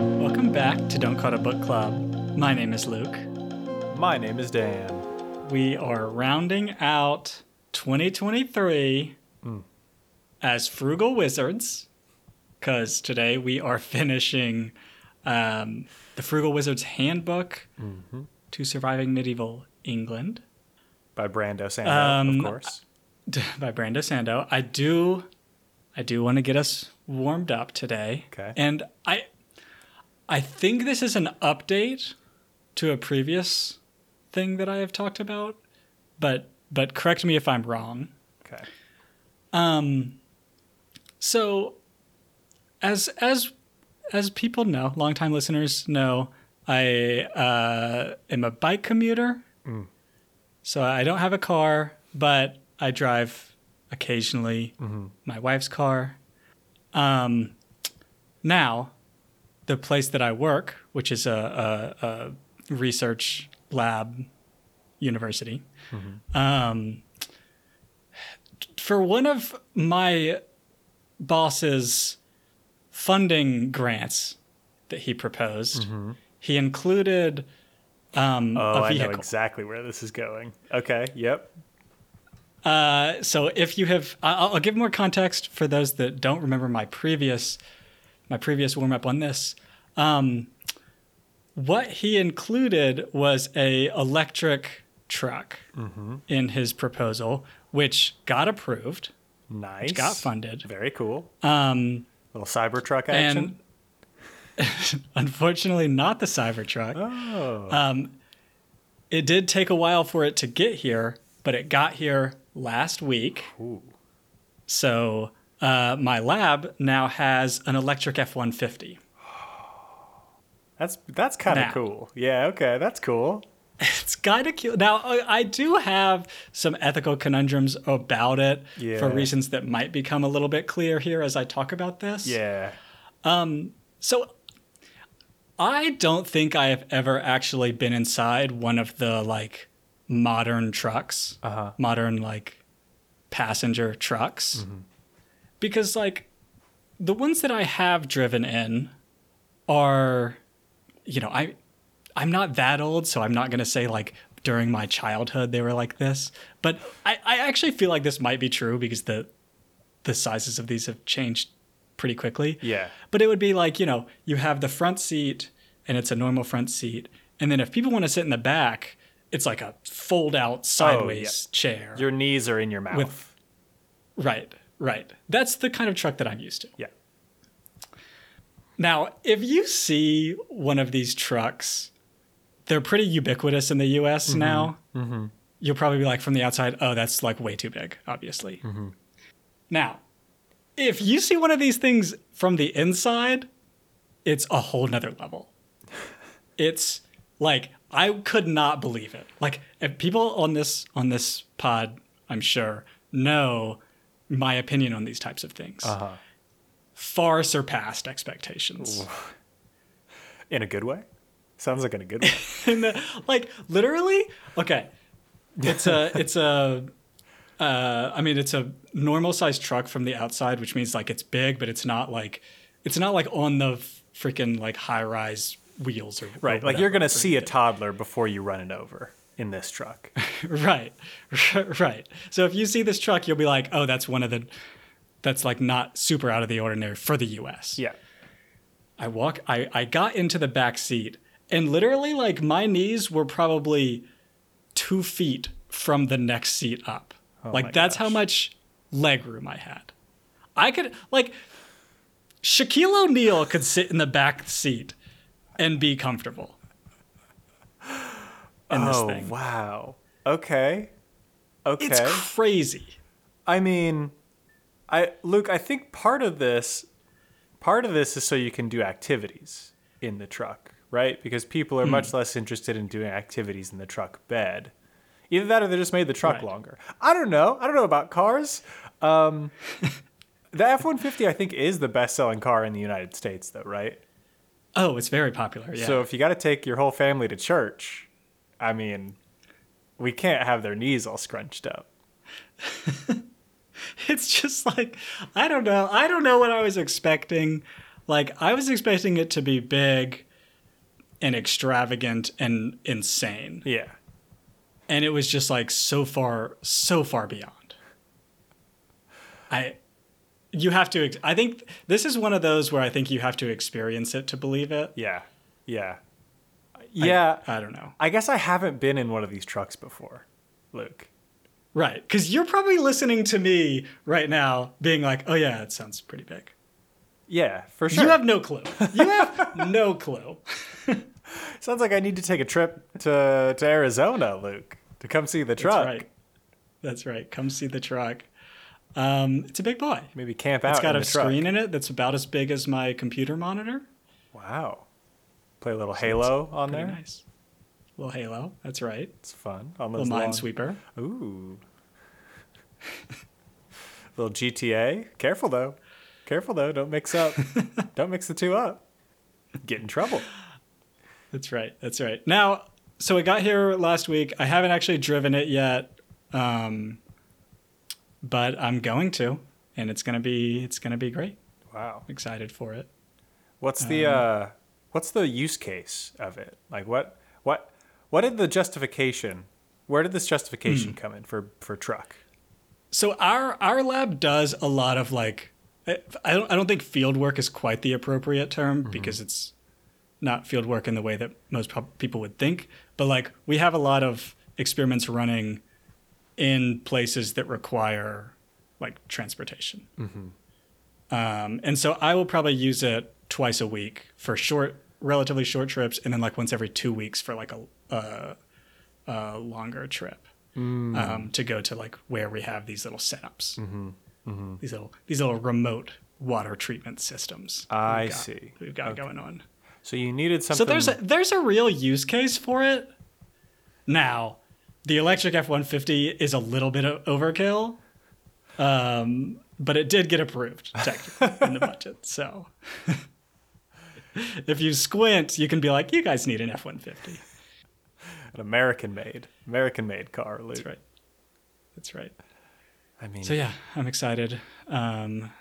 Welcome back to Don't Cut a Book Club. My name is Luke. My name is Dan. We are rounding out 2023 as Frugal Wizards because today we are finishing um, the Frugal Wizards Handbook to Surviving Medieval England By Brando Sando, Um, of course. by Brando Sando. I do, I do want to get us warmed up today. Okay. And I, I think this is an update to a previous thing that I have talked about, but but correct me if I'm wrong. Okay. Um, so as as as people know, longtime listeners know, I uh, am a bike commuter. So I don't have a car, but I drive occasionally my wife's car. Um, now, the place that I work, which is a, a, a research lab university, um, for one of my boss's funding grants that he proposed, he included um, Oh, I know exactly where this is going. Okay. Yep. Uh, so if you have, I'll, I'll give more context for those that don't remember my previous, my previous warm up on this. Um, what he included was a electric truck in his proposal, which got approved, Nice. got funded. Very cool. Um, Little Cybertruck action. and unfortunately, not the Cybertruck. oh. Um, it did take a while for it to get here, but it got here last week. Ooh. So uh, my lab now has an electric F one fifty. That's that's kind of cool. Yeah. Okay. That's cool. It's kind of cute. Now I do have some ethical conundrums about it for reasons that might become a little bit clear here as I talk about this. Yeah. So I don't think I have ever actually been inside one of the like modern trucks, Uh-huh. modern like passenger trucks. Because like the ones that I have driven in are you know, I I'm not that old, so I'm not going to say like during my childhood they were like this, but I I actually feel like this might be true because the the sizes of these have changed pretty quickly. Yeah. But it would be like, you know, you have the front seat and it's a normal front seat. And then if people want to sit in the back, it's like a fold out oh, sideways chair. Your knees are in your mouth. With- right, right. That's the kind of truck that I'm used to. yeah. Now, if you see one of these trucks, they're pretty ubiquitous in the US mm-hmm. now. Mm-hmm. You'll probably be like from the outside, oh, that's like way too big, obviously. Mm-hmm. Now, if you see one of these things from the inside, it's a whole nother level. it's like I could not believe it. Like if people on this on this pod, I'm sure, know my opinion on these types of things. Uh-huh. Far surpassed expectations. In a good way. Sounds like in a good way. The- like literally, okay. It's a it's a uh, I mean it's a normal sized truck from the outside, which means like it's big, but it's not like it's not like on the freaking like high rise wheels or or right. Like you're gonna see a toddler before you run it over in this truck. right. Right. So if you see this truck you'll be like oh that's one of the that's like not super out of the ordinary for the us yeah. i walk i i got into the back seat and literally like my knees were probably two feet from the next seat up. Oh like that's how much leg room i had. I could like shaquille o'neal could sit in the back seat and be comfortable in this oh thing wow. Okay. Okay. it's crazy I mean, I Luke, I think part of this part of this is so you can do activities in the truck, right? Because people are Hmm. much less interested in doing activities in the truck bed. Either that or they just made the truck Right. longer. I don't know. I don't know about cars. Um, the F 150, I think, is the best selling car in the United States, though, right? Oh, it's very popular. Yeah. So if you got to take your whole family to church, I mean, we can't have their knees all scrunched up. it's just like I don't know. I don't know what I was expecting. Like I was expecting it to be big and extravagant and insane. Yeah. And it was just like so far so far beyond. I you have to I think this is one of those where I think you have to experience it to believe it. Yeah. Yeah. Yeah. I, I don't know. I guess I haven't been in one of these trucks before, Luke. Right. Because you're probably listening to me right now being like, oh, yeah, it sounds pretty big. Yeah, for sure. You have no clue. You have no clue. Sounds like I need to take a trip to, to Arizona, Luke, to come see the truck. That's right. That's right. Come see the truck. Um, it's a big boy. Maybe camp out. It's got a screen in it that's about as big as my computer monitor. Wow. Play a little Halo on there. nice. Little Halo. That's right. It's fun. On Little those long... Minesweeper. Ooh. little GTA. Careful though. Careful though. Don't mix up. Don't mix the two up. Get in trouble. That's right. That's right. Now, so it got here last week. I haven't actually driven it yet, um, but I'm going to, and it's gonna be it's gonna be great. Wow. I'm excited for it. What's the Um, uh what's the use case of it? Like what what what did the justification where did this justification hmm. come in for for truck? So our our lab does a lot of like I don't I don't think field work is quite the appropriate term mm-hmm. because it's not field work in the way that most people would think, but like we have a lot of experiments running in places that require like transportation. Mm-hmm. Um, and so I will probably use it twice a week for short, relatively short trips, and then like once every two weeks for like a, a, a longer trip um, to go to like where we have these little setups, these little these little remote water treatment systems. I we've got- see. We've got Okay. going on. So you needed something So there's a, there's a real use case for it. Now, the electric F one fifty is a little bit of overkill, um, but it did get approved technically in the budget. So, if you squint, you can be like, "You guys need an F one fifty." an American made American made car, Luke. That's right. That's right. I mean So yeah, I'm excited. Um,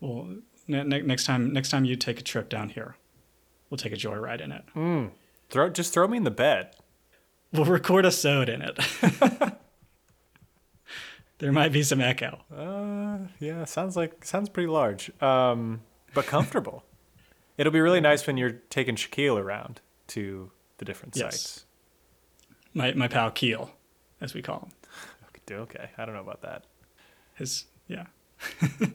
well, ne- ne- next time next time you take a trip down here, we'll take a joyride in it. throw just throw me in the bed. We'll record a sode in it. there might be some echo. Uh yeah, sounds like sounds pretty large. Um but comfortable. It'll be really nice when you're taking Shaquille around to the different Yes. sites. My my pal Keel, as we call him. Okay, okay. I don't know about that. His yeah.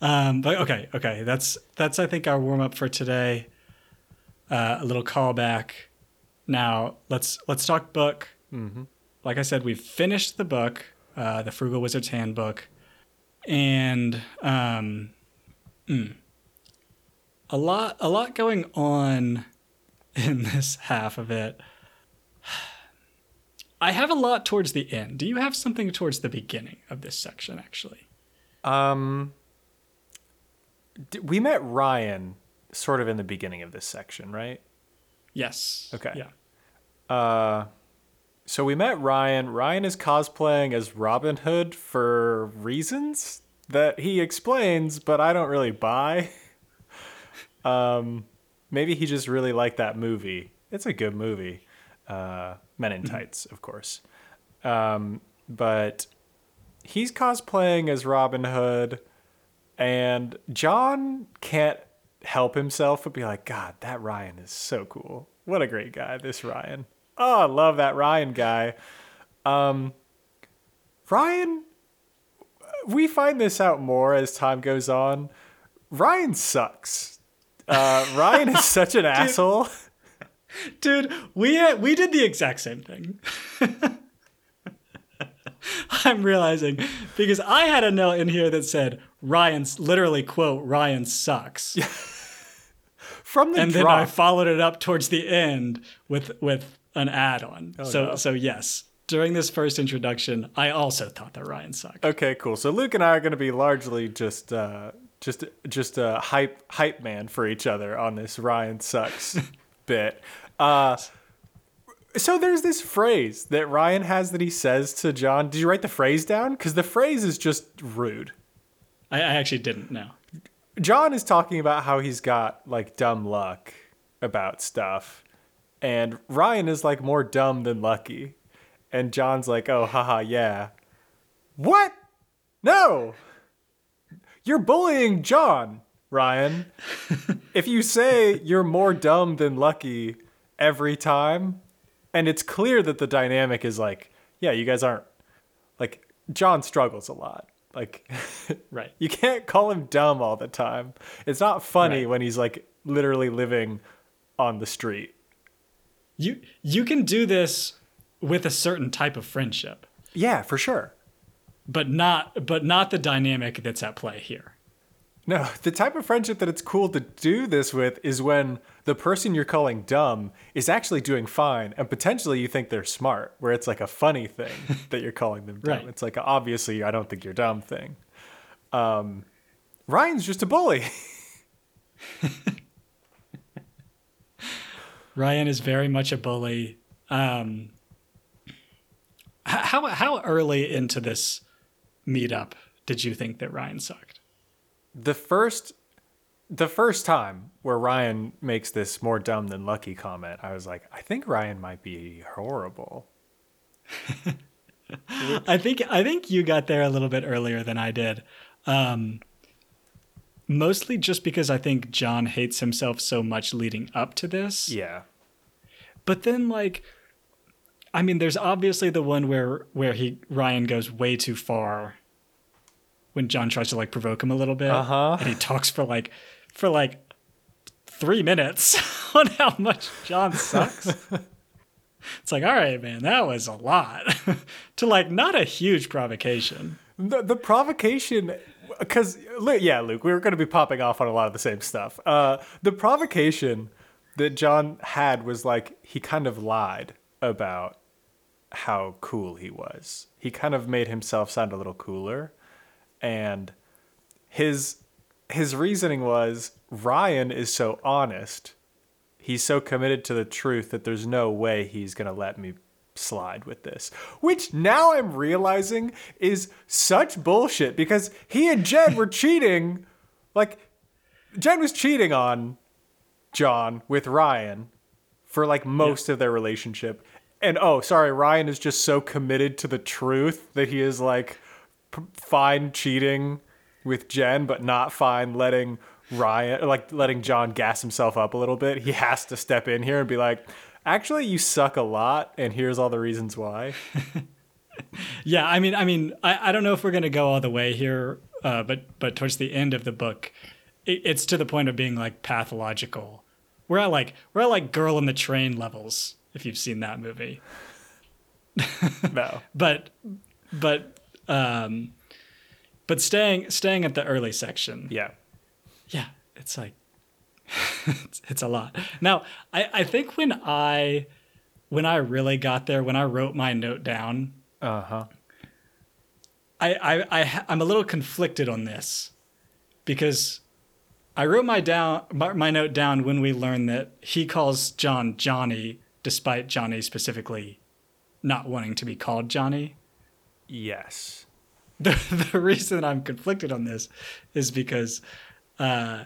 um, but okay, okay. That's that's I think our warm up for today. Uh, a little callback. Now let's let's talk book. Mm-hmm. Like I said, we've finished the book, uh, the Frugal Wizard's Handbook, and um, mm, a lot a lot going on in this half of it. I have a lot towards the end. Do you have something towards the beginning of this section, actually? Um, d- we met Ryan sort of in the beginning of this section, right? Yes. Okay. Yeah. Uh, so we met Ryan. Ryan is cosplaying as Robin Hood for reasons that he explains, but I don't really buy. um, maybe he just really liked that movie. It's a good movie. Uh, Men in Tights, of course. Um, but he's cosplaying as Robin Hood, and John can't help himself but be like, God, that Ryan is so cool. What a great guy, this Ryan. Oh, I love that Ryan guy. Um, Ryan, we find this out more as time goes on. Ryan sucks. Uh, Ryan is such an asshole. Dude, we had, we did the exact same thing. I'm realizing because I had a note in here that said Ryan's literally quote Ryan sucks. From the and then I followed it up towards the end with with an add-on. so no. so yes, during this first introduction, I also thought that Ryan sucked. Okay, cool. So Luke and I are going to be largely just uh, just just a hype hype man for each other on this Ryan sucks bit. Uh, so there's this phrase that Ryan has that he says to John. Did you write the phrase down? Because the phrase is just rude. I, I actually didn't know. John is talking about how he's got like dumb luck about stuff, and Ryan is like more dumb than lucky, and John's like, "Oh, haha, yeah." What? No. You're bullying John, Ryan. if you say you're more dumb than lucky every time, and it's clear that the dynamic is like, yeah, you guys aren't like John struggles a lot. Like, Right. You can't call him dumb all the time. It's not funny Right. when he's like literally living on the street. You you can do this with a certain type of friendship, Yeah, for sure. But not but not the dynamic that's at play here. No, the type of friendship that it's cool to do this with is when the person you're calling dumb is actually doing fine and potentially you think they're smart, where it's like a funny thing that you're calling them dumb. Right. It's like a, obviously I don't think you're dumb thing. Um, Ryan's just a bully. Ryan is very much a bully. Um, how how early into this meetup did you think that Ryan sucked? the first the first time where Ryan makes this more dumb than lucky comment, I was like, I think Ryan might be horrible. I think I think you got there a little bit earlier than I did. Um, mostly just because I think John hates himself so much leading up to this. Yeah. But then like I mean there's obviously the one where where he Ryan goes way too far when John tries to like provoke him a little bit Uh-huh. and he talks for like for like 3 minutes on how much John sucks. it's like all right man that was a lot to like not a huge provocation. The, the provocation, because yeah, Luke, we were going to be popping off on a lot of the same stuff. Uh, the provocation that John had was like he kind of lied about how cool he was. He kind of made himself sound a little cooler, and his his reasoning was Ryan is so honest. He's so committed to the truth that there's no way he's going to let me slide with this. Which now I'm realizing is such bullshit because he and Jen were cheating. Like, Jen was cheating on John with Ryan for like most of their relationship. And oh, sorry, Ryan is just so committed to the truth that he is like p- fine cheating with Jen, but not fine letting Ryan, like letting John gas himself up a little bit. He has to step in here and be like, actually, you suck a lot, and here's all the reasons why. Yeah, I mean, I mean, I, I don't know if we're gonna go all the way here, uh, but but towards the end of the book, it, it's to the point of being like pathological. We're at like we're at like Girl in the Train levels if you've seen that movie. No. But but um, but staying staying at the early section, Yeah. yeah, it's like it's, it's a lot. Now, I I think when I when I really got there, when I wrote my note down, Uh huh. I I I I'm a little conflicted on this because I wrote my down my, my note down when we learned that he calls John Johnny, despite Johnny specifically not wanting to be called Johnny. Yes. The, the reason I'm conflicted on this is because uh,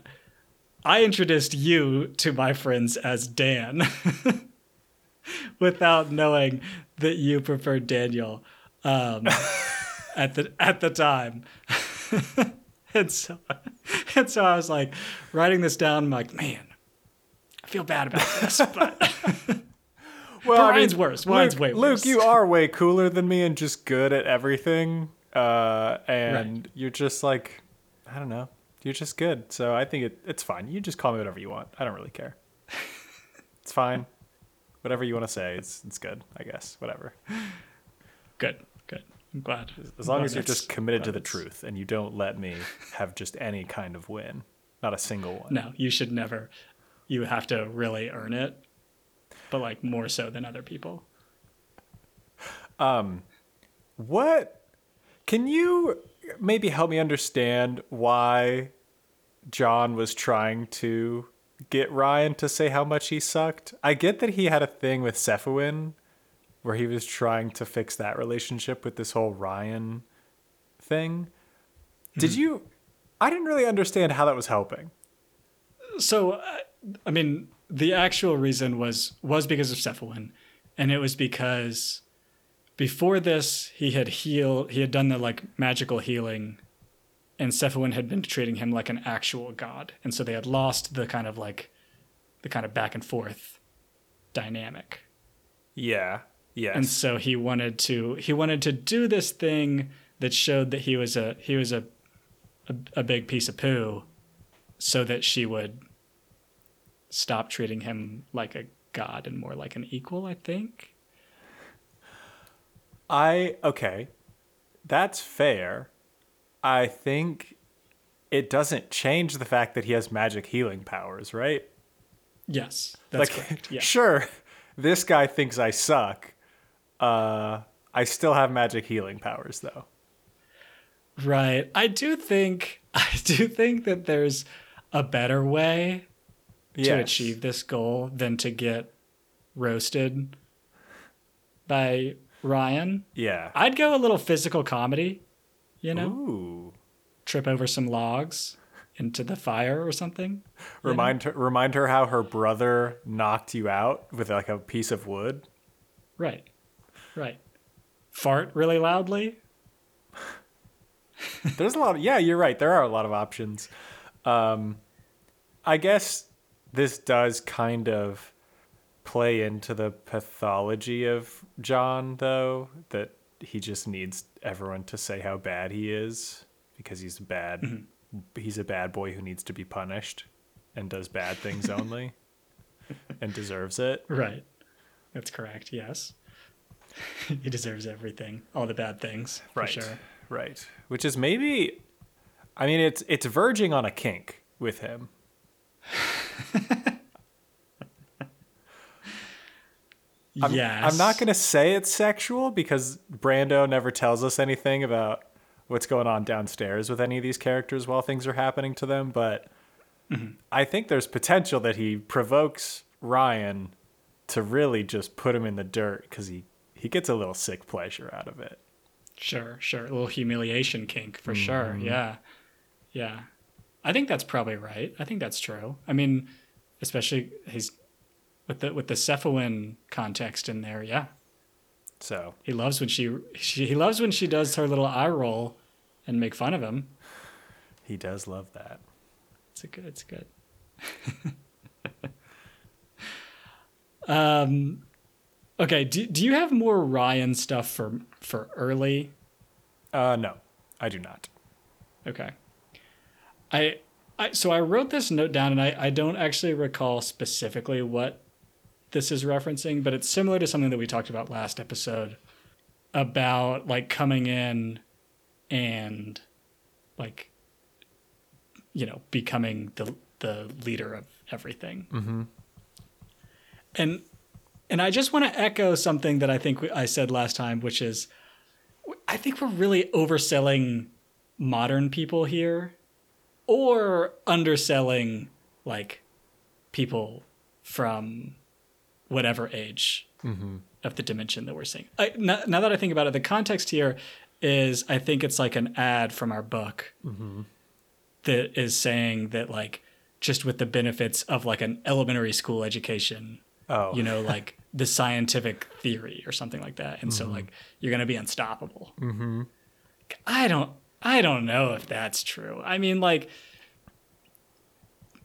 I introduced you to my friends as Dan without knowing that you preferred Daniel um, at the at the time. and so and so I was like writing this down. I'm like, man, I feel bad about this, but Well, Ryan's worse. Ryan's Luke, way Luke, you are way cooler than me and just good at everything. Uh, and you're just like, I don't know, you're just good. So I think it, it's fine. You just call me whatever you want. I don't really care. it's fine. Whatever you want to say, it's it's good. I guess. Whatever. good, good. I'm glad. As long Glad as you're just committed to the truth and you don't let me have just any kind of win, not a single one. No, you should never. You have to really earn it, but like more so than other people. Um, What can you maybe help me understand why John was trying to get Ryan to say how much he sucked? I get that he had a thing with Cephawin where he was trying to fix that relationship with this whole Ryan thing. Did you I didn't really understand how that was helping. So, uh, I mean, the actual reason was was because of Cephalin, and it was because before this he had healed, he had done the like magical healing, and Cephalin had been treating him like an actual god, and so they had lost the kind of like the kind of back and forth dynamic. Yeah. Yeah. and so he wanted to he wanted to do this thing that showed that he was a he was a a, a big piece of poo so that she would stop treating him like a god and more like an equal i think I okay. That's fair. I think it doesn't change the fact that he has magic healing powers, right? yes that's like correct yeah sure, this guy thinks I suck. Uh I still have magic healing powers though. right i do think i do think that there's a better way to achieve this goal than to get roasted by ryan Yeah. I'd go a little physical comedy, you know, Ooh. trip over some logs into the fire or something. Remind her remind her how her brother knocked you out with like a piece of wood. Right, right. Fart really loudly. There's a lot of yeah, you're right. There are a lot of options. Um I guess this does kind of play into the pathology of John though, that he just needs everyone to say how bad he is because he's bad mm-hmm. he's a bad boy who needs to be punished and does bad things only and deserves it. Right. That's correct. Yes. he deserves everything, all the bad things, for right sure. right which is maybe i mean it's it's verging on a kink with him I'm, yes. I'm not going to say it's sexual because brando never tells us anything about what's going on downstairs with any of these characters while things are happening to them but i think there's potential that he provokes ryan to really just put him in the dirt because he he gets a little sick pleasure out of it Sure, sure. A little humiliation kink for sure. Mm-hmm. Yeah. Yeah. I think that's probably right. I think that's true. I mean, especially he's with the with the Cephalin context in there, yeah. so He loves when she, she he loves when she does her little eye roll and make fun of him. he does love that It's a good it's good. um okay, do, do you have more Ryan stuff for for early? uh no i do not Okay. I I so I wrote this note down and I, I don't actually recall specifically what this is referencing, but it's similar to something that we talked about last episode about like coming in and like you know, becoming the the leader of everything. Mm-hmm. And and I just want to echo something that I think I said last time, which is I think we're really overselling modern people here or underselling like people from whatever age mm-hmm. of the dimension that we're seeing. I, now, now that I think about it, the context here is I think it's like an ad from our book mm-hmm. that is saying that like just with the benefits of like an elementary school education oh you know, like the scientific theory or something like that. And so mm-hmm. like you're gonna be unstoppable. Mm-hmm. I don't I don't know if that's true. I mean, like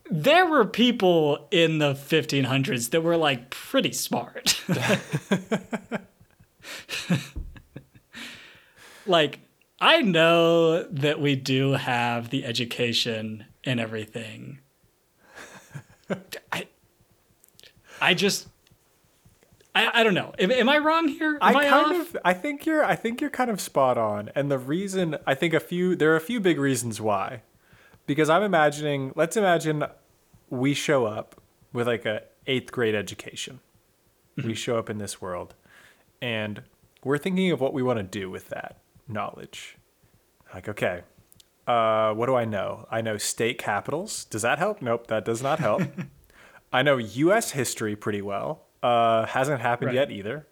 there were people in the 1500s that were like pretty smart. like I know that we do have the education and everything. I I just I, I don't know. Am, am I wrong here? Am I I, kind off? of I think you're I think you're kind of spot on. And the reason I think a few there are a few big reasons why. Because I'm imagining let's imagine we show up with like a 8th grade education. We show up in this world and we're thinking of what we want to do with that knowledge. Like okay, uh, what do I know? I know state capitals. Does that help? Nope, that does not help. I know U.S. history pretty well. Uh, hasn't happened Right. yet either.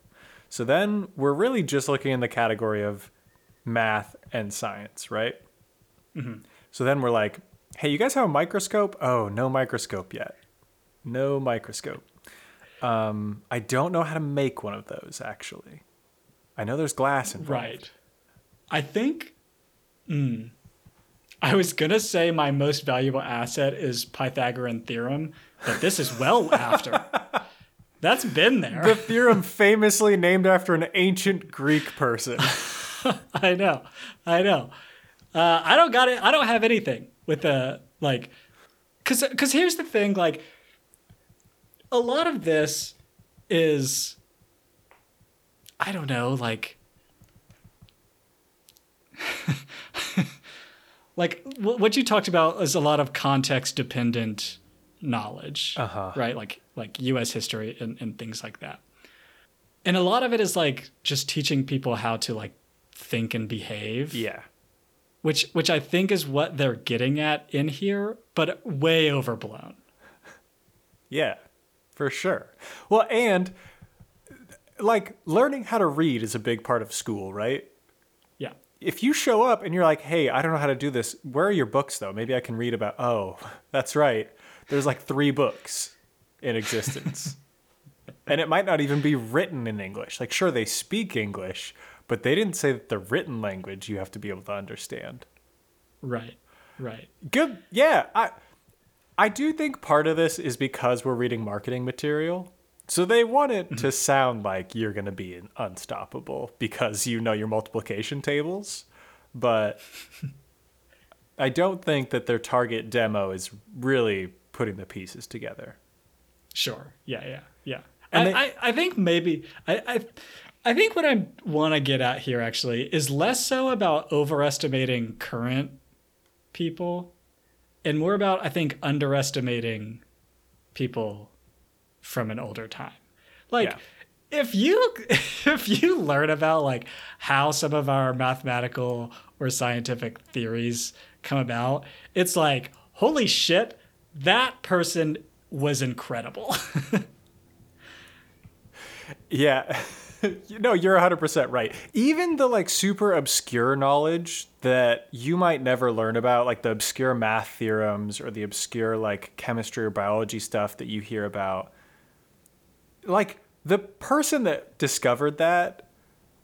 So then we're really just looking in the category of math and science, right? So then we're like, hey, you guys have a microscope? Oh, no microscope yet. No microscope. Um, I don't know how to make one of those actually. I know there's glass involved. Right. I think. Mm, I was gonna say my most valuable asset is Pythagorean theorem, but this is well after. That's been there. The theorem famously named after an ancient Greek person. I know, I know. Uh, I don't got it. I don't have anything with the like, cause, cause here's the thing. Like, a lot of this is, I don't know, like, like what you talked about is a lot of context dependent knowledge, Uh-huh. right? Like like U.S. history and, and things like that. And a lot of it is like just teaching people how to like think and behave. yeah. Which which I think is what they're getting at in here, but way overblown. Yeah, for sure. Well, and like learning how to read is a big part of school, right? Yeah. If you show up and you're like, "Hey, I don't know how to do this. Where are your books though? Maybe I can read about." Oh, that's right. There's like 3 books in existence. and it might not even be written in English. Like sure they speak English, but they didn't say that the written language you have to be able to understand. Right. Right. Good. Yeah, I I do think part of this is because we're reading marketing material. So they want it to mm-hmm. sound like you're going to be unstoppable because you know your multiplication tables, but I don't think that their target demo is really putting the pieces together. Sure. Yeah, yeah, yeah. And I, they- I, I think maybe I, I I think what I want to get at here actually is less so about overestimating current people and more about I think underestimating people from an older time. Like Yeah. if you if you learn about like how some of our mathematical or scientific theories come about, it's like holy shit, that person was incredible. Yeah. no, you're 100% right. Even the like super obscure knowledge that you might never learn about, like the obscure math theorems or the obscure like chemistry or biology stuff that you hear about, like the person that discovered that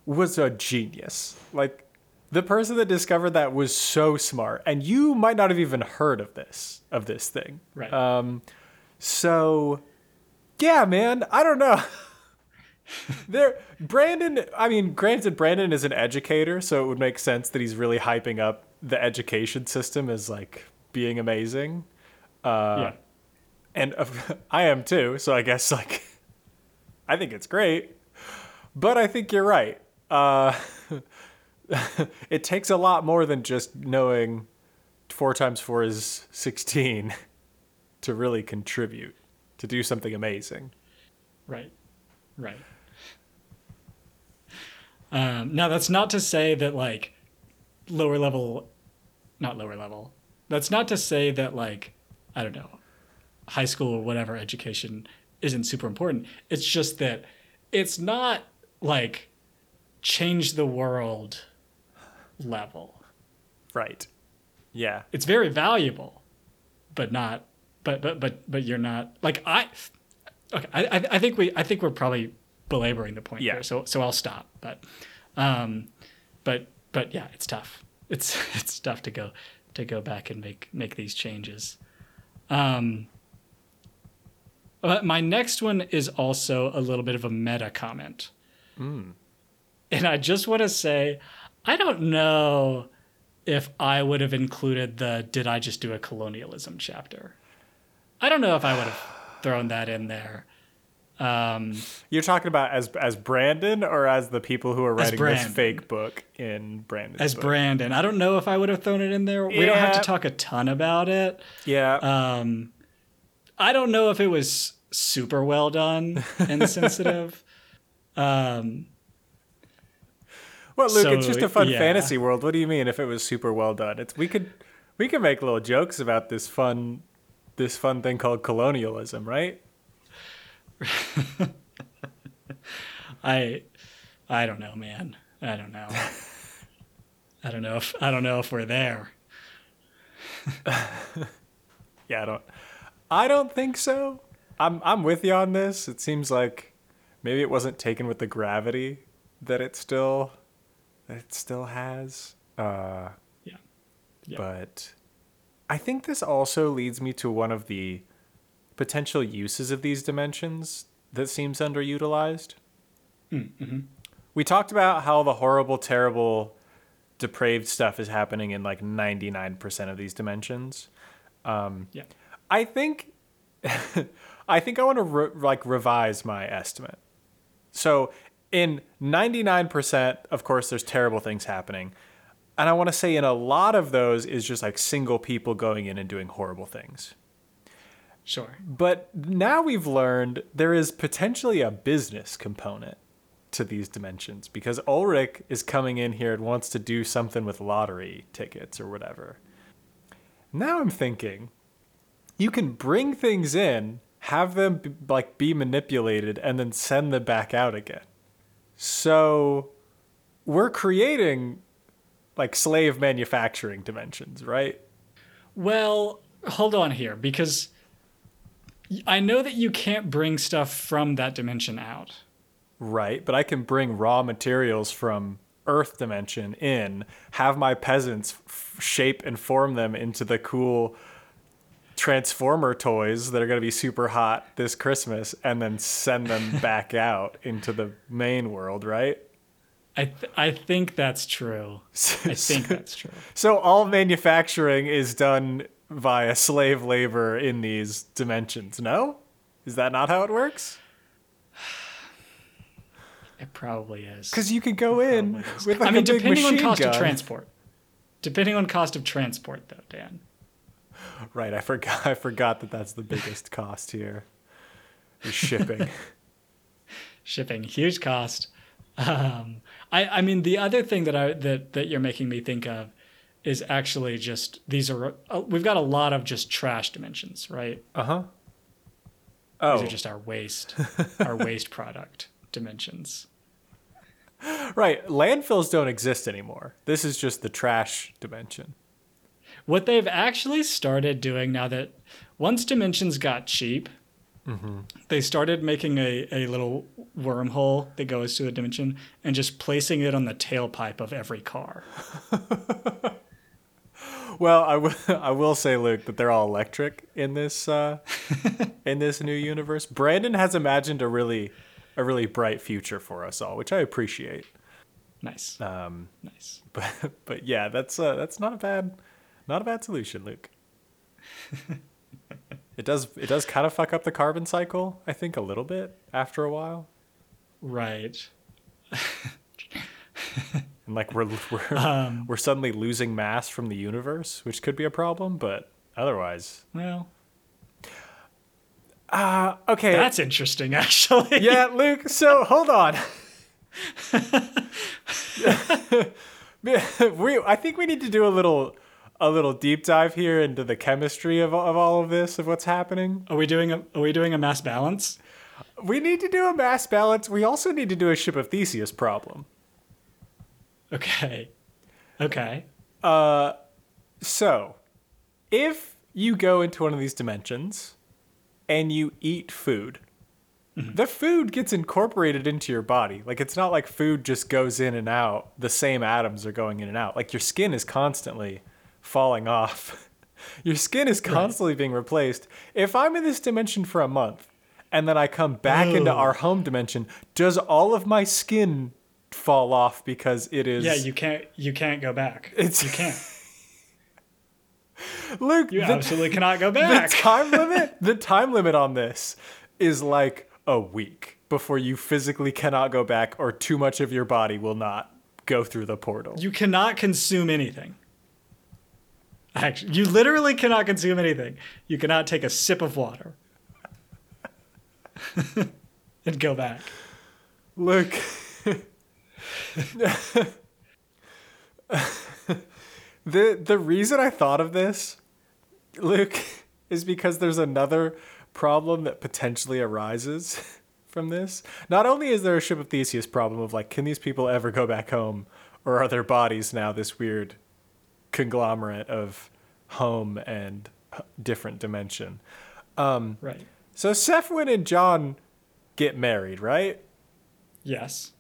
was a genius. Like the person that discovered that was so smart and you might not have even heard of this of this thing. Right. Um so yeah, man, I don't know. there Brandon, I mean, granted Brandon is an educator, so it would make sense that he's really hyping up the education system as like being amazing. Uh yeah. and of- I am too. So I guess like I think it's great, but I think you're right. Uh, it takes a lot more than just knowing four times four is sixteen to really contribute to do something amazing. Right. Right. Um, now, that's not to say that, like, lower level, not lower level, that's not to say that, like, I don't know, high school or whatever education isn't super important. It's just that it's not, like, change the world level. Right. Yeah. It's very valuable, but not, but, but, but, but you're not, like, I, okay, I, I- think we, I think we're probably belaboring the point Yeah. here. So, so I'll stop. But, um, but, but yeah, it's tough. It's, it's tough to go, to go back and make, make these changes. Um, but my next one is also a little bit of a meta comment. And I just want to say, I don't know if I would have included the did I just do a colonialism chapter. I don't know if I would have thrown that in there. Um, You're talking about as as Brandon or as the people who are writing this fake book in Brandon. as book? Brandon, I don't know if I would have thrown it in there. We don't have to talk a ton about it. Yeah. Um, I don't know if it was super well done and sensitive. Um, Well, Luke, it's just a fun yeah. fantasy world. What do you mean if it was super well done? It's we could we could make little jokes about this fun this fun thing called colonialism, right? I I don't know, man. I don't know. I don't know if I don't know if we're there. yeah, I don't I don't think so. I'm I'm with you on this. It seems like maybe it wasn't taken with the gravity that it still that it still has. Uh Yeah. Yeah. but I think this also leads me to one of the potential uses of these dimensions that seems underutilized. Mm-hmm. We talked about how the horrible, terrible, depraved stuff is happening in like 99% of these dimensions. Um, Yeah. I think I think I want to re- like revise my estimate. So in 99%, of course there's terrible things happening. And I want to say in a lot of those is just like single people going in and doing horrible things. Sure. But now we've learned there is potentially a business component to these dimensions because Ulrich is coming in here and wants to do something with lottery tickets or whatever. Now I'm thinking you can bring things in, have them be, like be manipulated and then send them back out again. So we're creating like slave manufacturing dimensions, right? Well, hold on here because I know that you can't bring stuff from that dimension out. Right, but I can bring raw materials from Earth dimension in, have my peasants f- shape and form them into the cool Transformer toys that are going to be super hot this Christmas, and then send them back out into the main world, right? I th- I think that's true. I think that's true. So all manufacturing is done via slave labor in these dimensions, no? Is that not how it works? It probably is. Because you could go in Probably is. with like I mean, depending on cost gun. of transport. Depending on cost of transport, though, Dan. Right, I forgot. I forgot that that's the biggest cost here. Is shipping. Shipping, huge cost. Um, I, I mean, the other thing that I that that you're making me think of is actually just these are uh, we've got a lot of just trash dimensions, right? Uh huh. Oh, these Oh, are just our waste, our waste product dimensions. right. Landfills don't exist anymore. This is just the trash dimension. What they've actually started doing now that once dimensions got cheap, they started making a, a little wormhole that goes to a dimension and just placing it on the tailpipe of every car. Well, I will. I will say, Luke, that they're all electric in this uh, in this new universe. Brandon has imagined a really a really bright future for us all, which I appreciate. Nice. Um, Nice. but but yeah, that's uh, that's not a bad not a bad solution, Luke. It does it does kind of fuck up the carbon cycle, I think, a little bit after a while. Right. And like we're we're Um, we're suddenly losing mass from the universe, which could be a problem, but otherwise. Well, Uh okay. that's interesting, actually. yeah, Luke, so hold on. we I think we need to do a little a little deep dive here into the chemistry of, of all of this of what's happening. Are we doing a Are we doing a mass balance? We need to do a mass balance. We also need to do a ship of Theseus problem. Okay. Okay. Uh, so, if you go into one of these dimensions and you eat food, mm-hmm. the food gets incorporated into your body. Like it's not like food just goes in and out. The same atoms are going in and out. Like your skin is constantly falling off. your skin is constantly being replaced. If I'm in this dimension for a month and then I come back into Oh. our home dimension, does all of my skin fall off because it is Yeah, you can't. You can't go back. It's- you can't. Luke, You the- absolutely cannot go the back. time limit the time limit on this is like a week before you physically cannot go back or too much of your body will not go through the portal You cannot consume anything. Actually, you literally cannot consume anything. You cannot take a sip of water and go back. look the the reason i thought of this luke is because there's another problem that potentially arises from this not only is there a ship of theseus problem of like can these people ever go back home or are their bodies now this weird conglomerate of home and different dimension. Right. So Sephwin and John get married, right? Yes.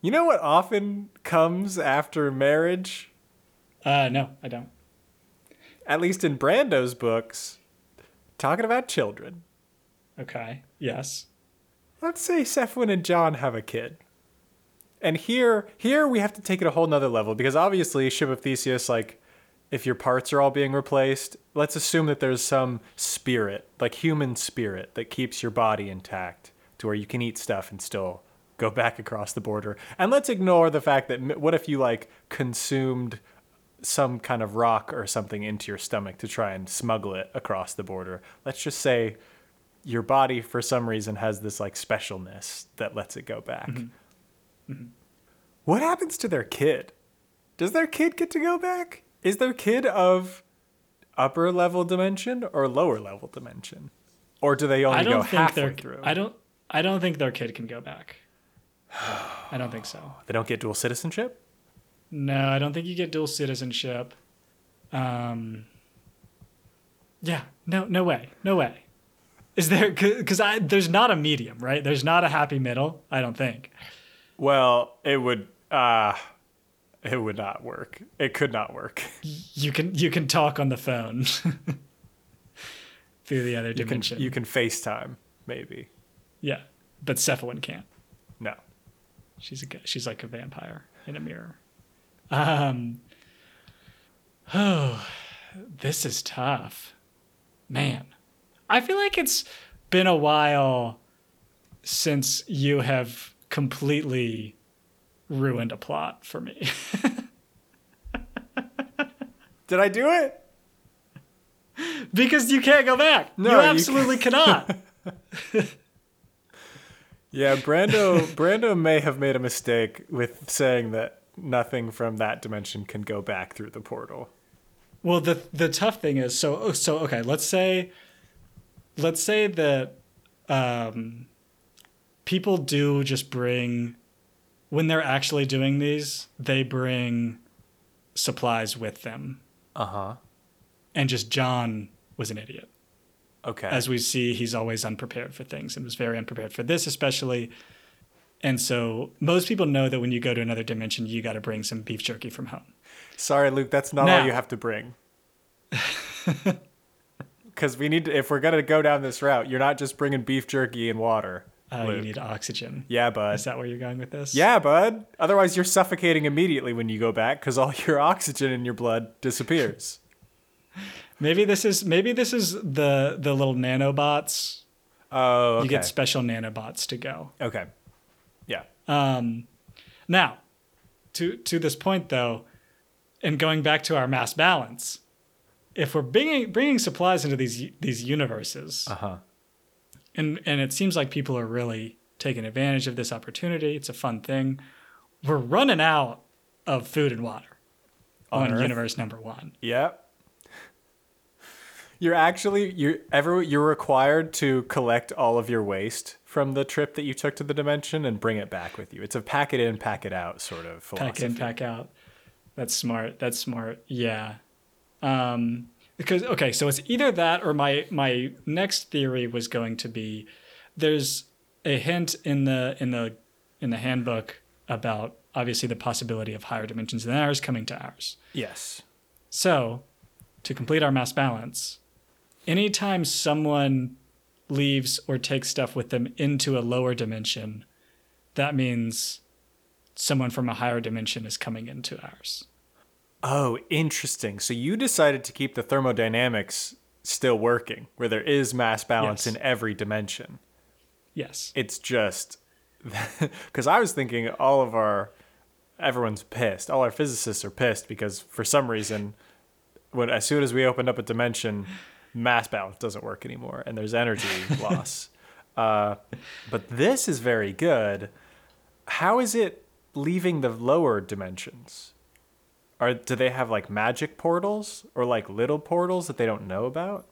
You know what often comes after marriage? Uh, no, I don't. At least in Brando's books, talking about children. Okay. Yes. Let's say Sephwin and John have a kid. And here here we have to take it a whole nother level because obviously Ship of Theseus, like if your parts are all being replaced, let's assume that there's some spirit, like human spirit, that keeps your body intact to where you can eat stuff and still go back across the border. And let's ignore the fact that what if you like consumed some kind of rock or something into your stomach to try and smuggle it across the border? Let's just say your body for some reason has this like specialness that lets it go back. Mm-hmm. What happens to their kid? Does their kid get to go back? Is their kid of upper level dimension or lower level dimension? Or do they only I go don't think halfway their through? I don't I don't think their kid can go back. I don't think so. They don't get dual citizenship? No, I don't think you get dual citizenship. Um, yeah, no, no way, no way. Is there? Because I there's not a medium, right? There's not a happy middle. I don't think. Well, it would uh it would not work. It could not work. You can you can talk on the phone through the other You can dimension. you can FaceTime, maybe. yeah, but Cephalin can't. No. She's a she's like a vampire in a mirror. Um. Oh, this is tough, man. I feel like it's been a while since you have completely ruined a plot for me. Did I do it? because you can't go back. No, you you absolutely cannot. Yeah, Brando Brando may have made a mistake with saying that nothing from that dimension can go back through the portal. Well, the the tough thing is so so okay. Let's say, let's say that um, people do just bring when they're actually doing these, they bring supplies with them, Uh-huh. and just John was an idiot. Okay. As we see, he's always unprepared for things and was very unprepared for this, especially. And so most people know that when you go to another dimension, you got to bring some beef jerky from home. Sorry, Luke, that's not Now- all you have to bring. Cuz we need to if we're going to go down this route, you're not just bringing beef jerky and water. Uh, you need oxygen. Yeah, bud. Is that where you're going with this? Yeah, bud. Otherwise, you're suffocating immediately when you go back because all your oxygen in your blood disappears. Maybe this is maybe this is the the little nanobots. Oh, okay. You get special nanobots to go. okay. Yeah. Um, now, to to this point though, and going back to our mass balance, if we're bringing bringing supplies into these these universes, Uh huh. And and it seems like people are really taking advantage of this opportunity. It's a fun thing. We're running out of food and water On on, universe number one. Yep. You're actually you're ever you're required to collect all of your waste from the trip that you took to the dimension and bring it back with you. It's a pack it in, pack it out sort of philosophy. pack in, pack out. That's smart. That's smart. Yeah. Um, because okay, so it's either that or my my next theory was going to be there's a hint in the in the in the handbook about obviously the possibility of higher dimensions than ours coming to ours. Yes. So, to complete our mass balance, anytime someone leaves or takes stuff with them into a lower dimension, that means someone from a higher dimension is coming into ours. Oh, interesting. So you decided to keep the thermodynamics still working, where there is mass balance Yes. in every dimension. Yes. It's just because I was thinking all of our everyone's pissed. All our physicists are pissed because for some reason, when as soon as we opened up a dimension, mass balance doesn't work anymore, and there's energy loss. Uh, but this is very good. How is it leaving the lower dimensions? Are do they have like magic portals or like little portals that they don't know about?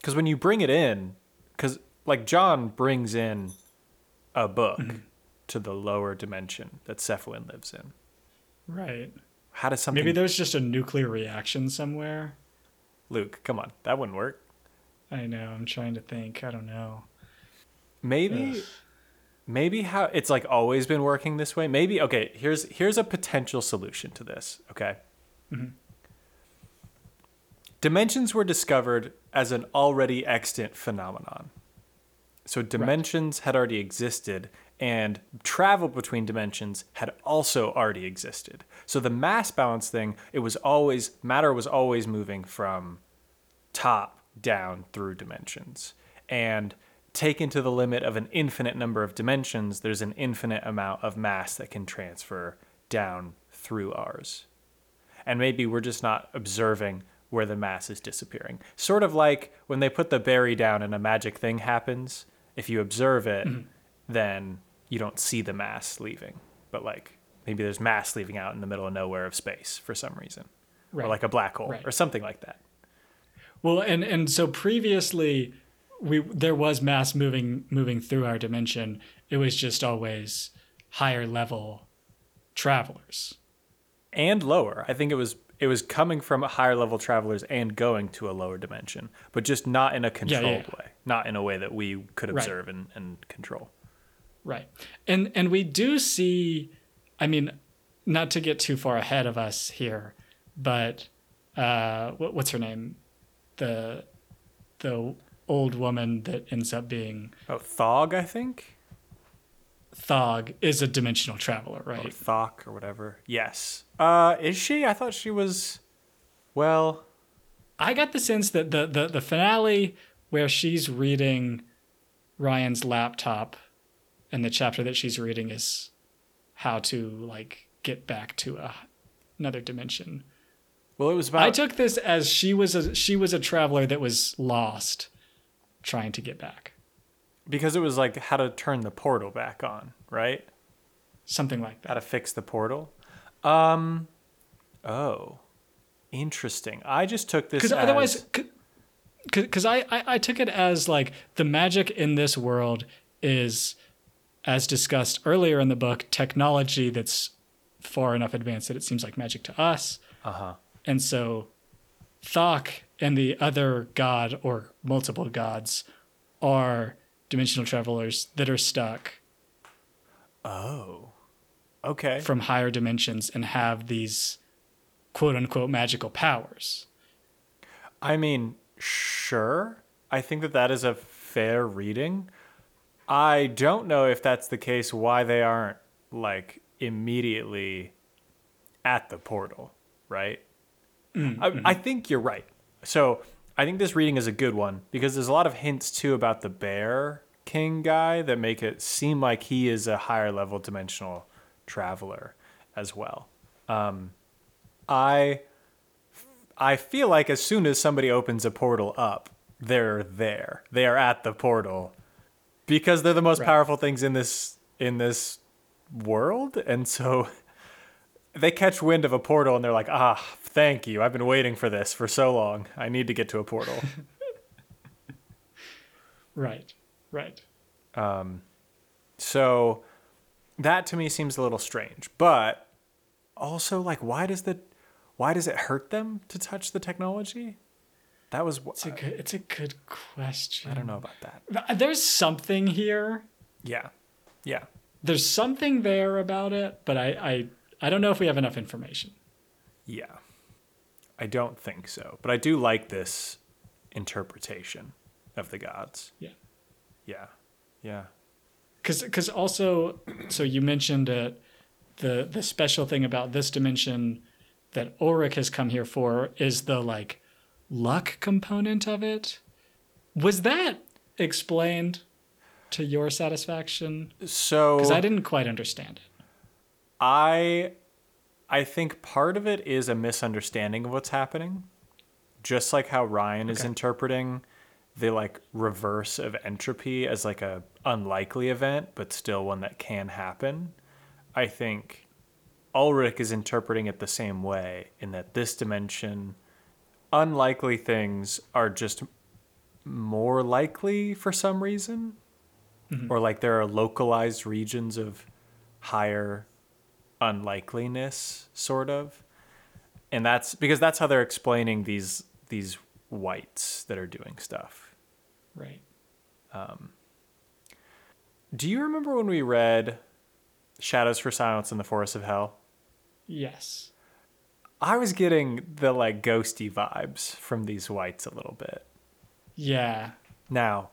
Because when you bring it in, because like John brings in a book mm-hmm. to the lower dimension that Sephwin lives in. Right. How does something Maybe there's just a nuclear reaction somewhere. Luke, come on. That wouldn't work. I know. I'm trying to think. I don't know. Maybe Ugh. Maybe how it's like always been working this way. Maybe okay, here's here's a potential solution to this, okay? Mm-hmm. Dimensions were discovered as an already extant phenomenon. So dimensions had already existed and travel between dimensions had also already existed. So the mass balance thing, it was always matter was always moving from top down through dimensions. And taken to the limit of an infinite number of dimensions, there's an infinite amount of mass that can transfer down through ours. And maybe we're just not observing where the mass is disappearing. Sort of like when they put the berry down and a magic thing happens. If you observe it, mm-hmm. then you don't see the mass leaving. But like maybe there's mass leaving out in the middle of nowhere of space for some reason. Right. Or like a black hole Right. or something like that. Well, and and so previously, we there was mass moving moving through our dimension. It was just always higher level travelers. and lower. I think it was it was coming from higher level travelers and going to a lower dimension, but just not in a controlled yeah. way, not in a way that we could Right. observe and, and control. Right. And and we do see I mean not to get too far ahead of us here, but uh what, what's her name? The the old woman that ends up being Oh, Thog, I think, Thog is a dimensional traveler, or right? Thok or whatever. Yes. Uh, is she? I thought she was. Well, I got the sense that the, the, the finale where she's reading Ryan's laptop and the chapter that she's reading is how to like get back to a, another dimension. well, it was about. I took this as she was a she was a traveler that was lost trying to get back. because it was like how to turn the portal back on, right? Something like How that. to fix the portal. Um. Oh, interesting. I just took this Because as, otherwise, because I, I I took it as like the magic in this world is, as discussed earlier in the book, technology that's far enough advanced that it seems like magic to us. Uh huh. And so Thok and the other god or multiple gods are dimensional travelers that are stuck Oh. Okay. from higher dimensions and have these quote unquote magical powers. I mean, sure. I think that that is a fair reading. I don't know if that's the case why they aren't like immediately at the portal, right? I, I think you're right. So I think this reading is a good one because there's a lot of hints too about the bear king guy that make it seem like he is a higher level dimensional traveler as well. Um, I I feel like as soon as somebody opens a portal up, they're there. They are at the portal because they're the most Right. powerful things in this in this world, and so they catch wind of a portal and they're like, "Ah, thank you. I've been waiting for this for so long. I need to get to a portal." Right. Right. Um, so that to me seems a little strange, but also like why does the why does it hurt them to touch the technology? That was It's a good it's a good question. I don't know about that. There's something here. Yeah. Yeah. There's something there about it, but I I, I don't know if we have enough information. Yeah. I don't think so. But I do like this interpretation of the gods. Yeah. Yeah. Yeah. Cause, cause also, so you mentioned it. The the special thing about this dimension that Ulrich has come here for is the like luck component of it. Was that explained to your satisfaction? So Because I didn't quite understand it. I I think part of it is a misunderstanding of what's happening. Just like how Ryan is interpreting the like reverse of entropy as like a unlikely event, but still one that can happen. I think Ulrich is interpreting it the same way in that this dimension unlikely things are just more likely for some reason mm-hmm. or like there are localized regions of higher unlikeliness sort of and that's because that's how they're explaining these these whites that are doing stuff. Right. um, Do you remember when we read Shadows for Silence in the Forest of Hell? Yes. I was getting the like ghosty vibes from these whites a little bit. Yeah. Now,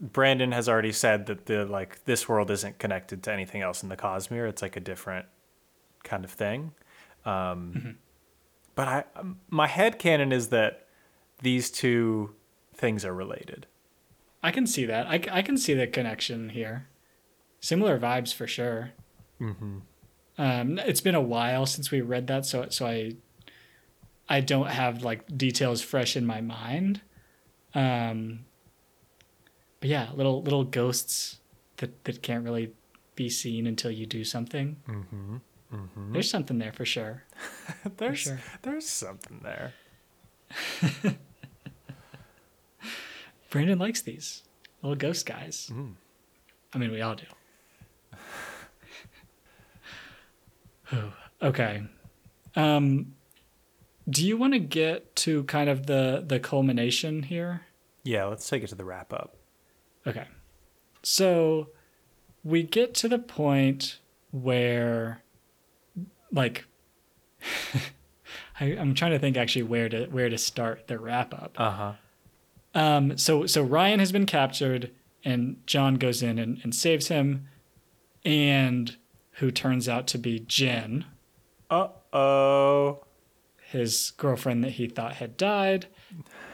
Brandon has already said that the like this world isn't connected to anything else in the Cosmere. It's like a different kind of thing. Um, But I, um, my head canon is that these two things are related. I can see that. I, I can see the connection here. Similar vibes for sure. Mm-hmm. Um, it's been a while since we read that, so so I I don't have like details fresh in my mind. Um, but yeah, little little ghosts that that can't really be seen until you do something. Mm-hmm. There's something there for sure. there's sure. there's something there. Brandon likes these little ghost guys. I mean, we all do. Okay. Um, do you want to get to kind of the the culmination here? Yeah, let's take it to the wrap up. Okay. So we get to the point where like I, I'm trying to think actually where to where to start the wrap up. Uh huh. Um, so so Ryan has been captured, and John goes in and, and saves him, and who turns out to be Jen, Uh oh. his girlfriend that he thought had died.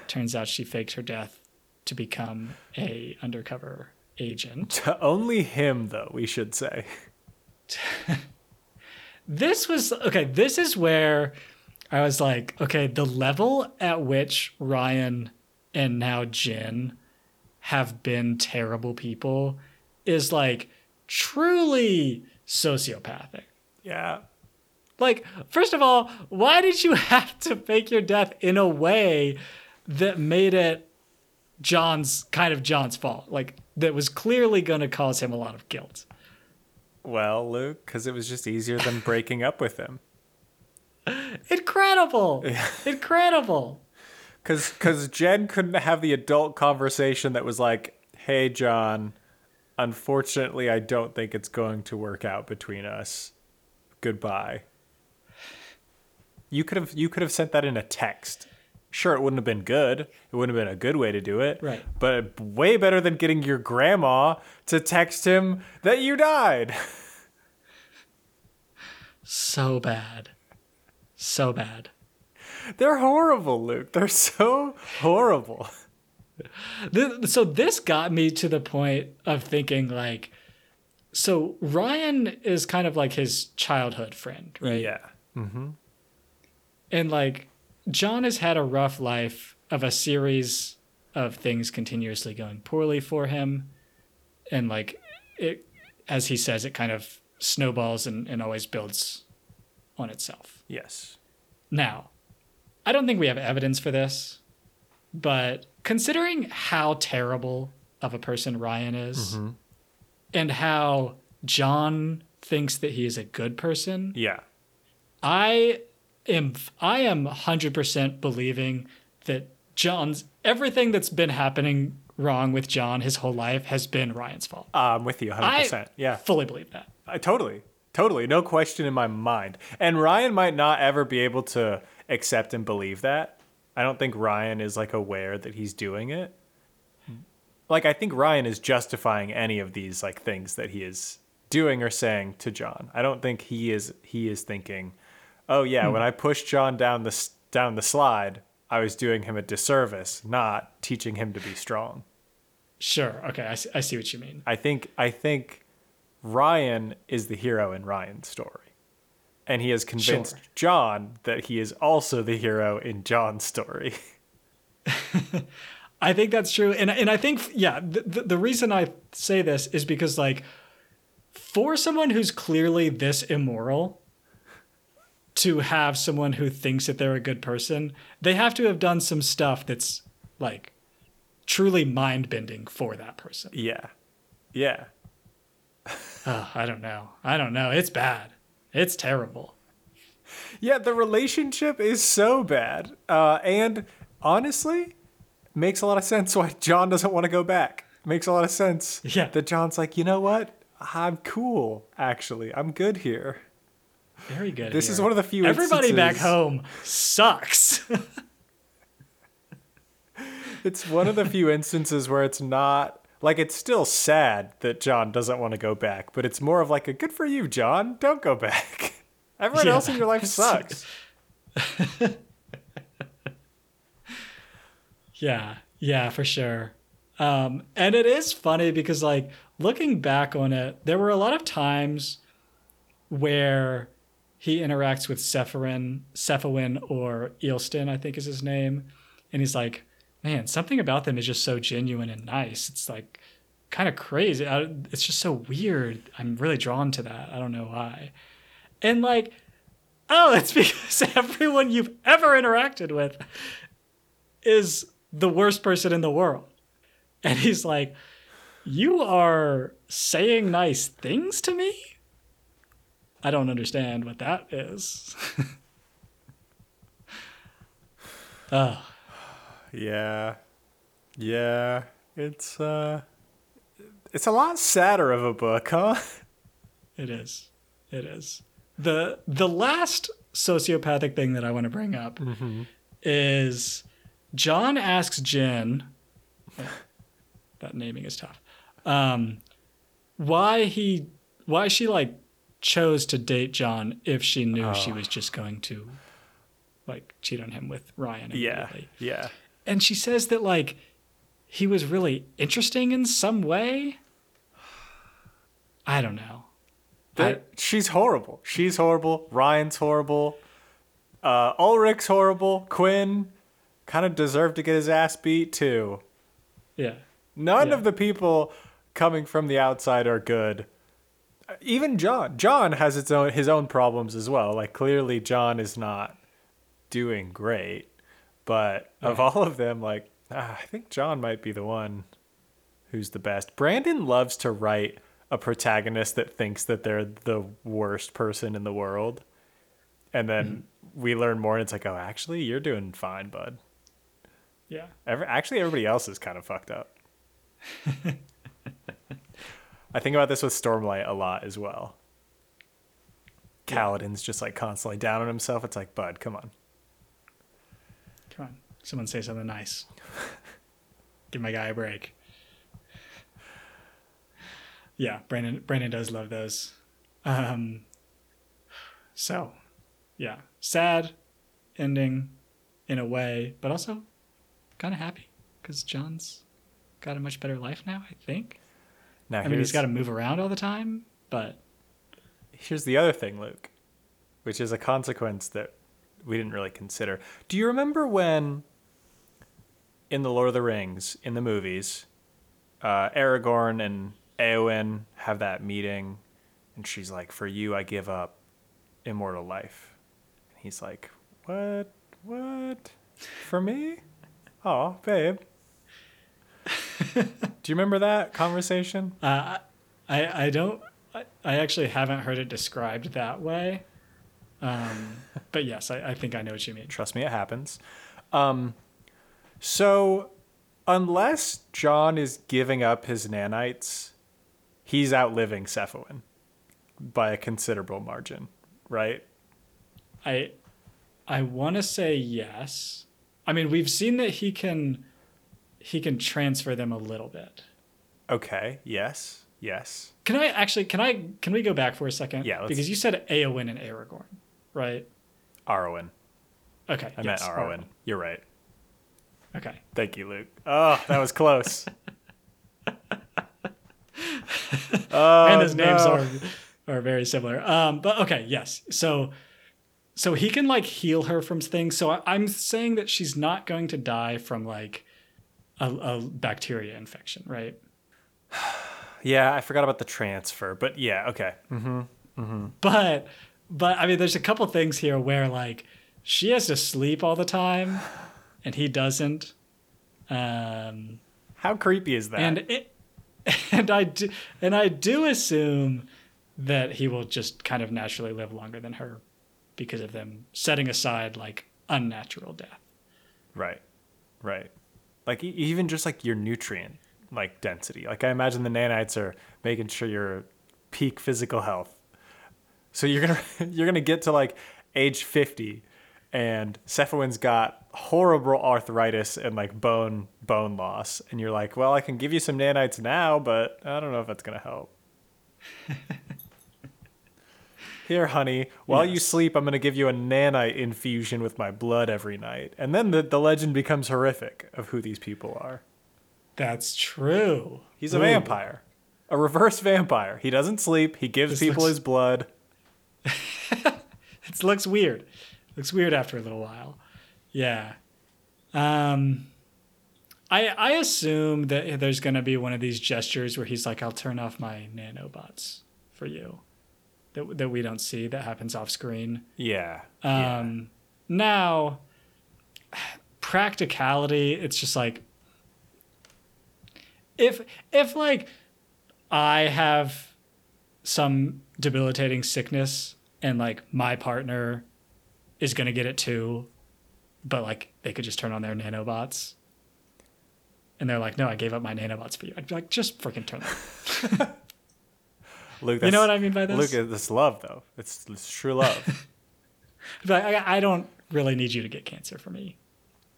Turns out she faked her death to become a undercover agent. To only him, though, we should say. This was okay. This is where I was like, okay, the level at which Ryan and now Jen have been terrible people is like truly sociopathic. Yeah. Like, first of all, why did you have to fake your death in a way that made it John's kind of John's fault? Like, that was clearly going to cause him a lot of guilt. Well, Luke, because it was just easier than breaking up with him. Incredible! Incredible! Because because Jen couldn't have the adult conversation that was like, "Hey, John, unfortunately, I don't think it's going to work out between us. Goodbye." You could have you could have sent that in a text. Sure, it wouldn't have been good. It wouldn't have been a good way to do it. Right. But way better than getting your grandma to text him that you died. So bad. So bad. They're horrible, Luke. They're so horrible. So this got me to the point of thinking like so Ryan is kind of like his childhood friend, right? Yeah. Mm-hmm. And like John has had a rough life of a series of things continuously going poorly for him. And like it as he says, it kind of snowballs and, and always builds on itself. Yes. Now, I don't think we have evidence for this, but considering how terrible of a person Ryan is mm-hmm. and how John thinks that he is a good person, Yeah. I am I am 100% believing that John's everything that's been happening wrong with John his whole life has been Ryan's fault. I'm with you 100%. I yeah. fully believe that. I totally, totally, no question in my mind. And Ryan might not ever be able to accept and believe that. I don't think Ryan is like aware that he's doing it. Like I think Ryan is justifying any of these like things that he is doing or saying to John. I don't think he is he is thinking, "Oh yeah, hmm. when I pushed John down the down the slide, I was doing him a disservice, not teaching him to be strong." Sure. Okay, I see, I see what you mean. I think I think Ryan is the hero in Ryan's story. And he has convinced Sure. John that he is also the hero in John's story. I think that's true, and and I think yeah, the, the the reason I say this is because like, for someone who's clearly this immoral, to have someone who thinks that they're a good person, they have to have done some stuff that's like, truly mind bending for that person. yeah. Yeah. Oh, I don't know. I don't know. It's bad. It's terrible. Yeah, the relationship is so bad. Uh, and honestly, makes a lot of sense why John doesn't want to go back. Makes a lot of sense. Yeah. That John's like, you know what? I'm cool, actually. I'm good here. Very good. This here. is one of the few Everybody back home sucks. It's one of the few instances where it's not like it's still sad that John doesn't want to go back, but it's more of like a good for you, John. Don't go back. Everyone Yeah. else in your life sucks. Yeah, yeah, for sure. Um, and it is funny because, like, looking back on it, there were a lot of times where he interacts with Sephirin, Cephawin, or Eelston, I think is his name, and he's like, "Man, something about them is just so genuine and nice. It's like kind of crazy. I, it's just so weird. I'm really drawn to that. I don't know why." And like, oh, it's because everyone you've ever interacted with is the worst person in the world. And he's like, You are saying nice things to me? I don't understand what that is. oh, Yeah. Yeah. It's uh it's a lot sadder of a book, huh? it is. It is. The the last sociopathic thing that I want to bring up is John asks Jen that naming is tough. Um, why he why she like chose to date John if she knew she Oh. was just going to like cheat on him with Ryan Yeah. Yeah. And she says that like he was really interesting in some way. I don't know. That- she's horrible. She's horrible. Ryan's horrible. Uh, Ulrich's horrible. Quinn kind of deserved to get his ass beat too. Yeah. None Yeah. of the people coming from the outside are good. Even John. John has its own his own problems as well. Like clearly John is not doing great. But of all of them, like ah, I think John might be the one who's the best. Brandon loves to write a protagonist that thinks that they're the worst person in the world. And then we learn more and it's like, oh actually you're doing fine, bud. Yeah. Every, actually, everybody else is kind of fucked up. I think about this with Stormlight a lot as well. Kaladin's just like constantly down on himself. It's like, bud, come on. Come on. Someone say something nice. Give my guy a break. Yeah, Brandon Brandon does love those. Um so yeah. Sad ending in a way, but also kind of happy because John's got a much better life now, I think. Now I mean, he's got to move around all the time, but here's the other thing, Luke, which is a consequence that we didn't really consider. Do you remember when in the Lord of the Rings, in the movies, uh, Aragorn and Eowyn have that meeting, and she's like, "For you, I give up immortal life." And he's like, "What? What? For me? Oh, babe." Do you remember that conversation? uh, I I don't I, I actually haven't heard it described that way. Um, but yes, I, I think I know what you mean. Trust me, it happens. Um, so, unless John is giving up his nanites, he's outliving Cephawin by a considerable margin, right? I I want to say yes. I mean, we've seen that he can he can transfer them a little bit. Okay. Yes. Yes. Can I actually can I can we go back for a second? Yeah, Because you said Eowyn and Aragorn, right? Arwen. Okay. I yes, meant Arwen. You're right. Okay. Thank you, Luke. Oh, that was close. oh, and his names are are very similar. Um, but okay, yes. So so he can like heal her from things. So I, I'm saying that she's not going to die from like a, a bacteria infection, right? Yeah, I forgot about the transfer, but yeah, okay. But but I mean, there's a couple things here where like she has to sleep all the time, and he doesn't. Um, How creepy is that? and it, and I do and I do assume that he will just kind of naturally live longer than her because of them setting aside like unnatural death. Right. Right. Like even just like your nutrient like density. Like I imagine the nanites are making sure you're peak physical health. So you're gonna you're gonna get to like age fifty, and Cephawin's got horrible arthritis and like bone bone loss, and you're like, well, I can give you some nanites now, but I don't know if that's gonna help. Here, honey, while you sleep, I'm going to give you a nanite infusion with my blood every night. And then the, the legend becomes horrific of who these people are. That's true. He's a vampire, a reverse vampire. He doesn't sleep, he gives This people looks- his blood. It looks weird. looks weird after a little while. Yeah. Um I I assume that there's going to be one of these gestures where he's like I'll turn off my nanobots for you. That that we don't see that happens off screen. Yeah. yeah. Um now practicality it's just like if if like I have some debilitating sickness and like my partner is going to get it too but like they could just turn on their nanobots and they're like no I gave up my nanobots for you I'd be like just freaking turn them Luke, you know what I mean by this Luke, it's love, though. It's, it's true love. Like, I, I don't really need you to get cancer for me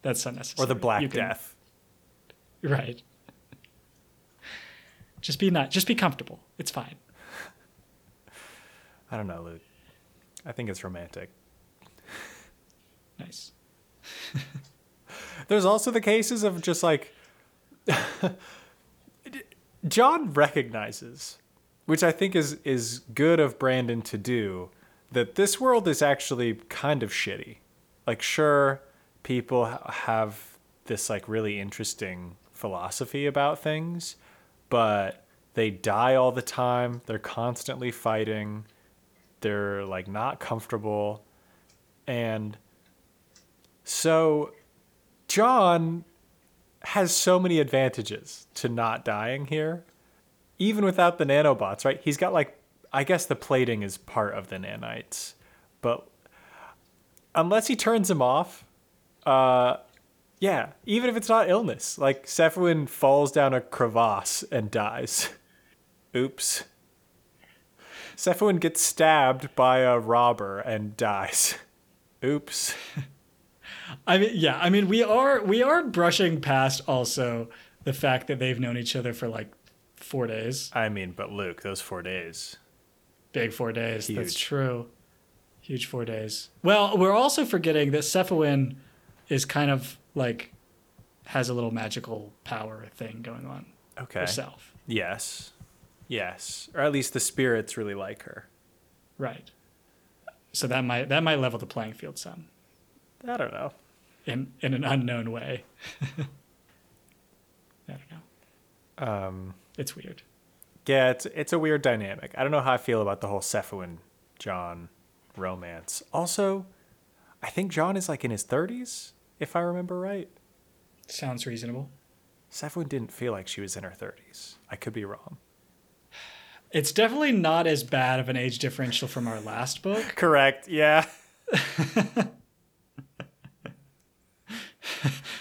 that's unnecessary or the Black You can- Death. Right. Just be not just be comfortable. It's fine. I don't know, Luke. I think it's romantic. Nice. There's also the cases of just like John recognizes, which I think is is good of Brandon to do, that this world is actually kind of shitty. Like sure, people have this like really interesting philosophy about things, but they die all the time. They're constantly fighting. They're like not comfortable. And so John has so many advantages to not dying here, even without the nanobots, right? He's got like, I guess the plating is part of the nanites, but unless he turns them off, uh, yeah, even if it's not illness, like Cephawin falls down a crevasse and dies. Oops. Cephawin gets stabbed by a robber and dies. Oops. I mean, yeah. I mean, we are we are brushing past also the fact that they've known each other for like four days, I mean, but Luke, those four days. big four days. That's true. Huge four days. Well, we're also forgetting that Cephawin is kind of like has a little magical power thing going on Okay. herself. Yes. Yes. Or at least the spirits really like her. Right. So that might that might level the playing field some I don't know. in in an unknown way. I don't know. Um, It's weird. yeah, it's it's a weird dynamic. I don't know how I feel about the whole Cephawin John romance. Also, I think John is like in his 30s, if I remember right. Sounds reasonable. Cephawin didn't feel like she was in her 30s. I could be wrong. It's definitely not as bad of an age differential from our last book. Correct. Yeah.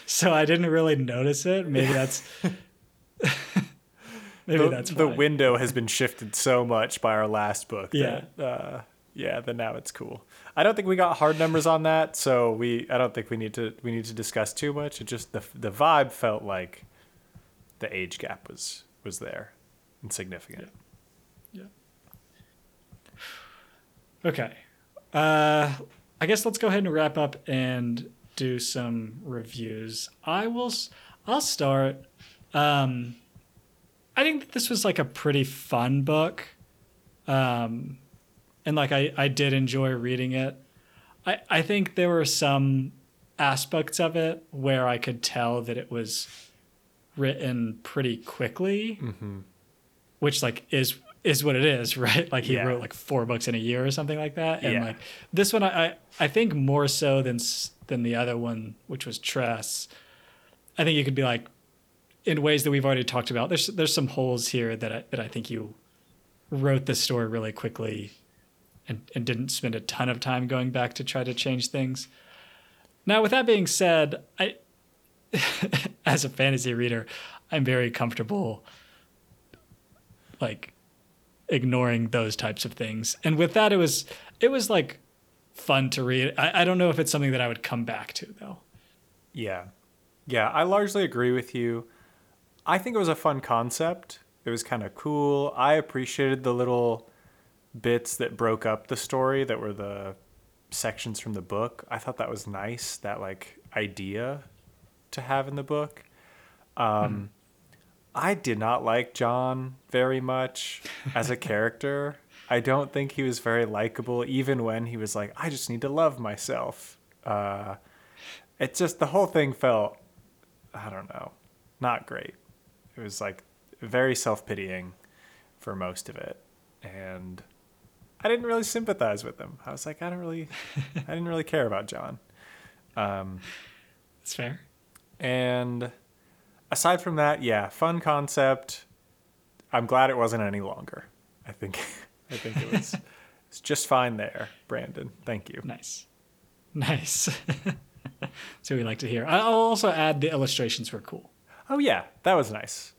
So I didn't really notice it. Maybe that's maybe the, that's the why. window has been shifted so much by our last book. Yeah. That, uh, yeah. Then now it's cool. I don't think we got hard numbers on that, so we. I don't think we need to. We need to discuss too much. It just the the vibe felt like the age gap was was there and significant. Yeah. yeah. Okay. Uh, I guess let's go ahead and wrap up and do some reviews. I will. I'll start. Um, I think that this was like a pretty fun book, um, and like I I did enjoy reading it. I I think there were some aspects of it where I could tell that it was written pretty quickly, which like is is what it is, right? Like he Yeah. wrote like four books in a year or something like that, and Yeah. like this one, I I, I think more so than than the other one, which was Tress. I think you could be like, in ways that we've already talked about. There's there's some holes here that I that I think you wrote the story really quickly, and, and didn't spend a ton of time going back to try to change things. Now, with that being said, I, as a fantasy reader, I'm very comfortable, like, ignoring those types of things. And with that, it was it was like fun to read. I, I don't know if it's something that I would come back to though. Yeah. Yeah, I largely agree with you. I think it was a fun concept. It was kind of cool. I appreciated the little bits that broke up the story that were the sections from the book. I thought that was nice, that like idea to have in the book. Um, hmm. I did not like John very much as a character. I don't think he was very likable, even when he was like, I just need to love myself. Uh, it just, the whole thing felt, I don't know, not great. It was like very self pitying for most of it. And I didn't really sympathize with him. I was like, I don't really, I didn't really care about John. Um, That's fair. And aside from that, yeah, fun concept. I'm glad it wasn't any longer. I think, I think it was, it's just fine there, Brandon. Thank you. Nice, nice. so we like to hear. I'll also add the illustrations were cool. Oh yeah, that was nice.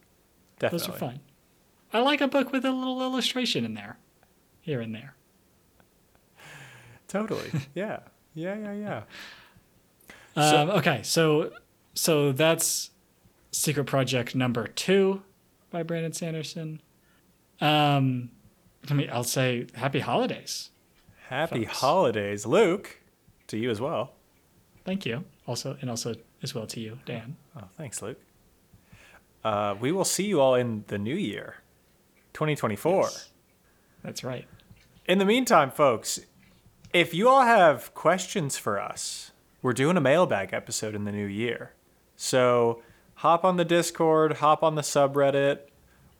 Definitely. Those are fun. I like a book with a little illustration in there, here and there. Totally. Yeah. Yeah. Yeah. Yeah. Um, so, okay, so so that's Secret Project number two by Brandon Sanderson. Um, let me. I'll say Happy Holidays. Happy folks. holidays, Luke. To you as well. Thank you. Also, and also as well to you, Dan. Oh, thanks, Luke. Uh, we will see you all in the new year, 2024. Yes. That's right. In the meantime, folks, if you all have questions for us, we're doing a mailbag episode in the new year. So hop on the Discord, hop on the subreddit.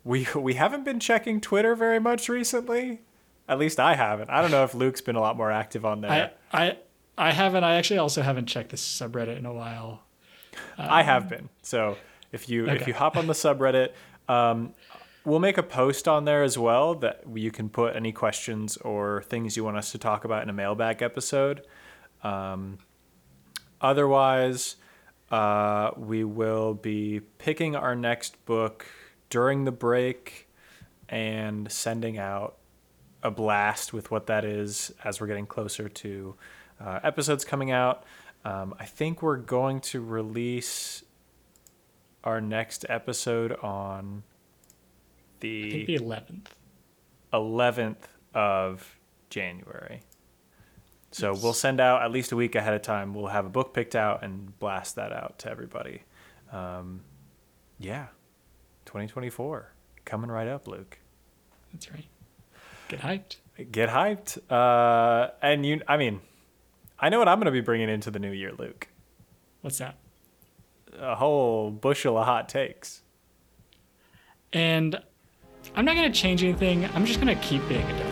We we haven't been checking Twitter very much recently. At least I haven't. I don't know if Luke's been a lot more active on there. I I, I haven't. I actually also haven't checked this subreddit in a while. Um, I have been. So if you okay. if you hop on the subreddit, um, we'll make a post on there as well that you can put any questions or things you want us to talk about in a mailbag episode. Um, otherwise, uh, we will be picking our next book during the break and sending out a blast with what that is as we're getting closer to uh, episodes coming out. Um, I think we're going to release our next episode on the the 11th. 11th of January. So yes. we'll send out at least a week ahead of time. We'll have a book picked out and blast that out to everybody. Um, yeah, 2024 coming right up, Luke. That's right. Get hyped. Get hyped. Uh, and you, I mean, I know what I'm going to be bringing into the new year, Luke. What's that? A whole bushel of hot takes. And I'm not going to change anything. I'm just going to keep being a